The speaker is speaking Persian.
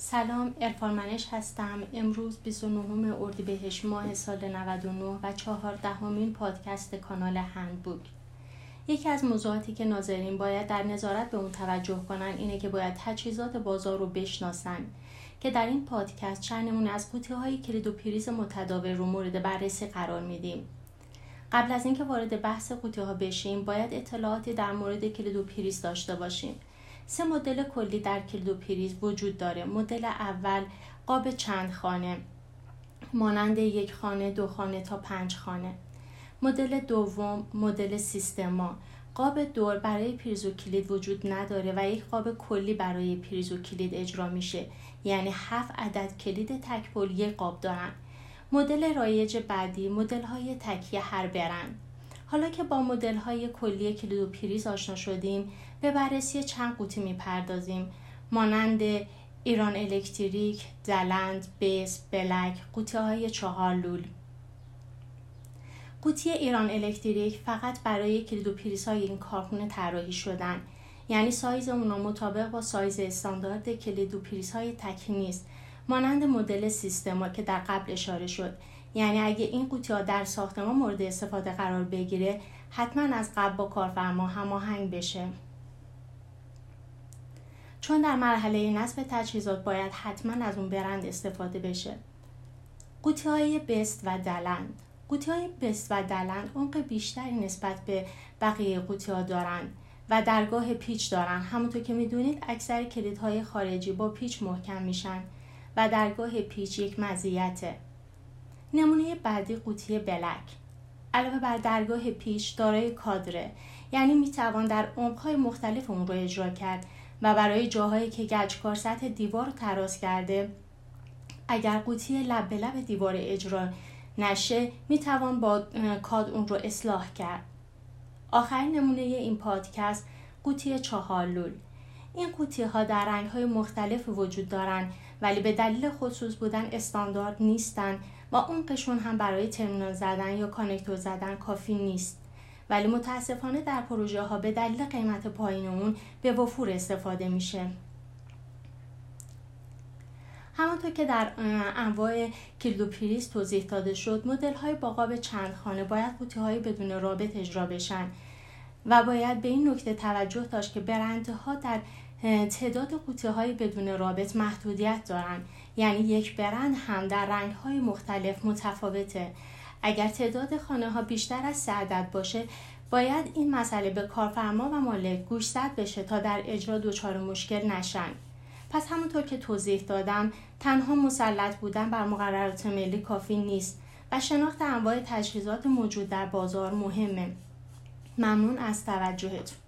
سلام ارفان منش هستم. امروز 29 اردیبهشت ماه سال 99 و چهاردهمین پادکست کانال هندبوک. یکی از موضوعاتی که ناظرین باید در نظارت به اون توجه کنن اینه که باید تجهیزات بازار رو بشناسن که در این پادکست چند از قوطی های کلید و پریز متداول رو مورد بررسی قرار میدیم. قبل از اینکه وارد بحث قوطی ها بشیم باید اطلاعاتی در مورد کلید و پریز داشته باشیم. سه مدل کلی در کلید و پریز وجود داره. مدل اول قاب چند خانه مانند یک خانه دو خانه تا پنج خانه. مدل دوم مدل سیستما. قاب دور برای پریز و کلید وجود نداره و یک قاب کلی برای پریز و کلید اجرا میشه. یعنی هفت عدد کلید تکپل یک قاب دارن. مدل رایج بعدی مدل های تکیه هر برند. حالا که با مدل های کلی کلید و پریز آشنا شدیم به بررسی چند قوطی می‌پردازیم. مانند ایران الکتریک، دلند، بیس، بلک، قوطی های چهار لول. قوطی ایران الکتریک فقط برای کلید و پریز های این کارخونه طراحی شدن. یعنی سایز اونا مطابق با سایز استاندارد کلید و پریز های تکی نیست. مانند مدل سیستما که در قبل اشاره شد. یعنی اگه این قوطی ها در ساختمان مورد استفاده قرار بگیره حتما از قبل با کارفرما هماهنگ بشه. چون در مرحله نصب تجهیزات باید حتما از اون برند استفاده بشه. قوطی های بست و دلند. قوطی های بست و دلند عمق بیشتری نسبت به بقیه قوطی ها دارند و درگاه پیچ دارن. همونطور که می‌دونید اکثر کلیدهای خارجی با پیچ محکم میشن و درگاه پیچ یک مزیته. نمونه بعدی قوطی بلک. علاوه بر درگاه پیچ دارای کادره. یعنی می‌توان در عمقهای مختلف اون رو اجرا کرد و برای جاهایی که گچکار سطح دیوار رو تراس کرده اگر قوطی لب به لب دیوار اجرا نشه می‌توان با کاد اون رو اصلاح کرد. آخرین نمونه این پادکست قوطی چهارلول این قوطی ها در رنگ های مختلف وجود دارند ولی به دلیل خصوص بودن استاندارد نیستن و عمقشون هم برای ترمینال زدن یا کانکتور زدن کافی نیست. ولی متاسفانه در پروژه ها به دلیل قیمت پایین اون به وفور استفاده میشه. همانطور که در انواع کلید و پریز توضیح داده شد مدل های با قاب چند خانه باید قوطی های بدون رابط اجرا بشن. و باید به این نکته توجه داشت که برندها در تعداد قوطی های بدون رابط محدودیت دارند یعنی یک برند هم در رنگ های مختلف متفاوته. اگر تعداد خانه ها بیشتر از سه عدد باشه باید این مسئله به کارفرما و مالک گوشزد بشه تا در اجرا دچار مشکل نشن. پس همونطور که توضیح دادم تنها مسلط بودن بر مقررات ملی کافی نیست و شناخت انواع تجهیزات موجود در بازار مهمه. ممنون از توجهتون.